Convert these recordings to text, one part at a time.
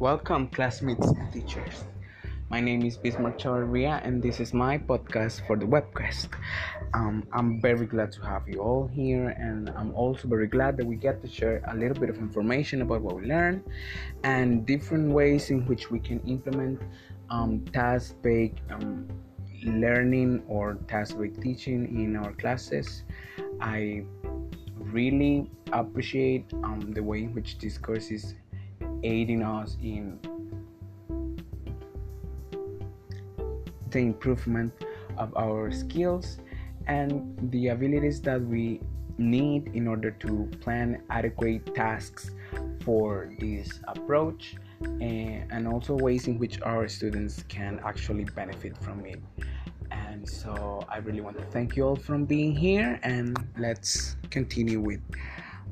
Welcome, classmates and teachers. My name is Bismarck Chavarria, and this is my podcast for the webcast. Um, I'm very glad to have you all here, and I'm also very glad that we get to share a little bit of information about what we learn and different ways in which we can implement um, task-based um, learning or task-based teaching in our classes. I really appreciate um, the way in which this course is aiding us in the improvement of our skills and the abilities that we need in order to plan adequate tasks for this approach and, and also ways in which our students can actually benefit from it. And so i really want to thank you all for being here and let's continue with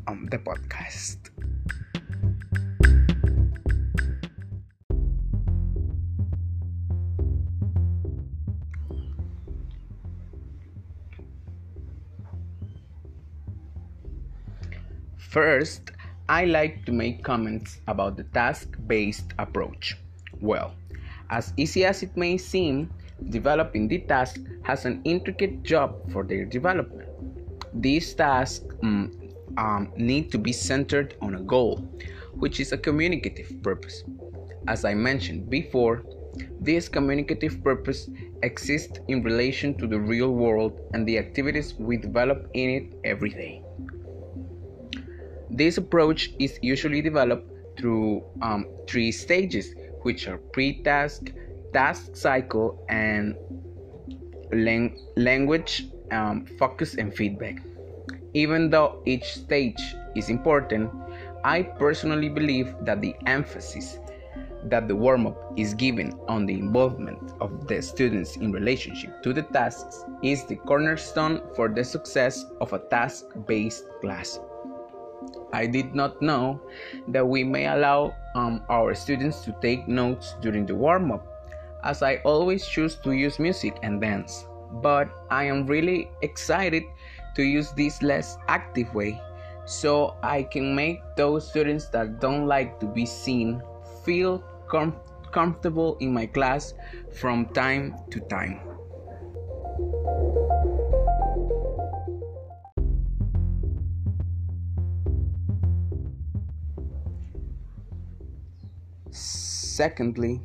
um, the podcast First, I like to make comments about the task based approach. Well, as easy as it may seem, developing the task has an intricate job for their development. These tasks um, um, need to be centered on a goal, which is a communicative purpose. As I mentioned before, this communicative purpose exists in relation to the real world and the activities we develop in it every day. This approach is usually developed through um, three stages, which are pre task, task cycle, and lang- language um, focus and feedback. Even though each stage is important, I personally believe that the emphasis that the warm up is given on the involvement of the students in relationship to the tasks is the cornerstone for the success of a task based class. I did not know that we may allow um, our students to take notes during the warm up, as I always choose to use music and dance. But I am really excited to use this less active way so I can make those students that don't like to be seen feel com- comfortable in my class from time to time. Secondly,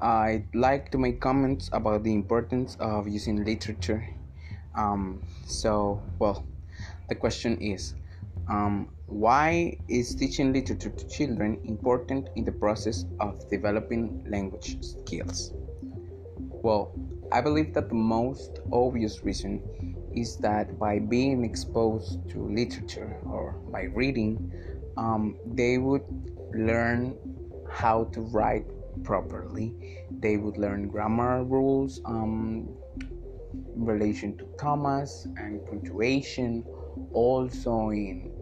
I'd like to make comments about the importance of using literature. Um, so, well, the question is um, why is teaching literature to children important in the process of developing language skills? Well, I believe that the most obvious reason is that by being exposed to literature or by reading, um, they would learn how to write properly. They would learn grammar rules um, in relation to commas and punctuation, also in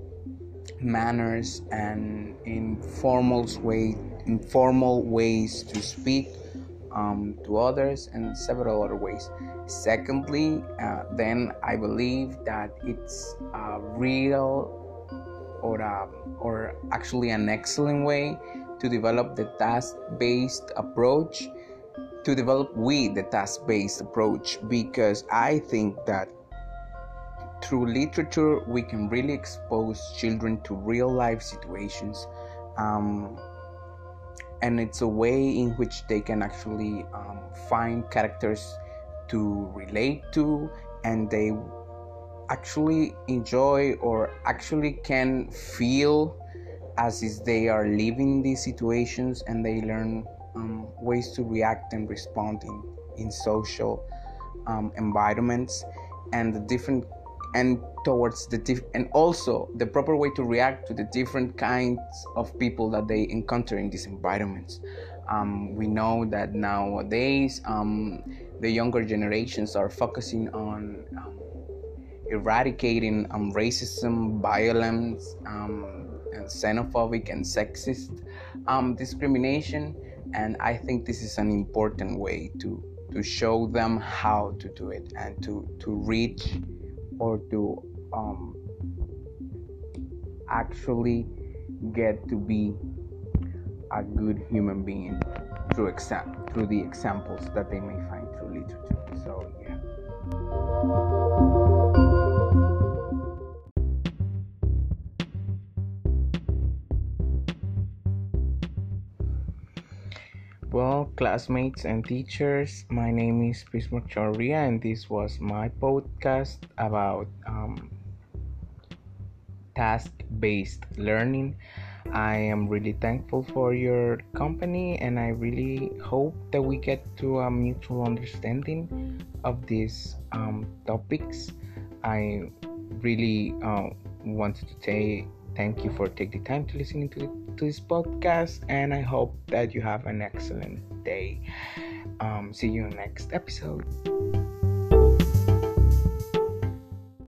manners and informal way, informal ways to speak um, to others, and several other ways. Secondly, uh, then I believe that it's a real or a, or actually an excellent way to develop the task based approach to develop with the task based approach because I think that through literature we can really expose children to real life situations um, and it's a way in which they can actually um, find characters to relate to and they actually enjoy or actually can feel as if they are living these situations and they learn um, ways to react and respond in, in social um, environments and the different and towards the diff- and also the proper way to react to the different kinds of people that they encounter in these environments. Um, we know that nowadays um, the younger generations are focusing on um, eradicating um, racism violence um, xenophobic and sexist um, discrimination and i think this is an important way to to show them how to do it and to to reach or to um, actually get to be a good human being through exam through the examples that they may find through literature. So classmates and teachers, my name is Bismarck Chavarria, and this was my podcast about um, task based learning. I am really thankful for your company, and I really hope that we get to a mutual understanding of these um, topics. I really uh, wanted to say thank you for taking the time to listen to, to this podcast, and I hope that you have an excellent day. Um, see you next episode.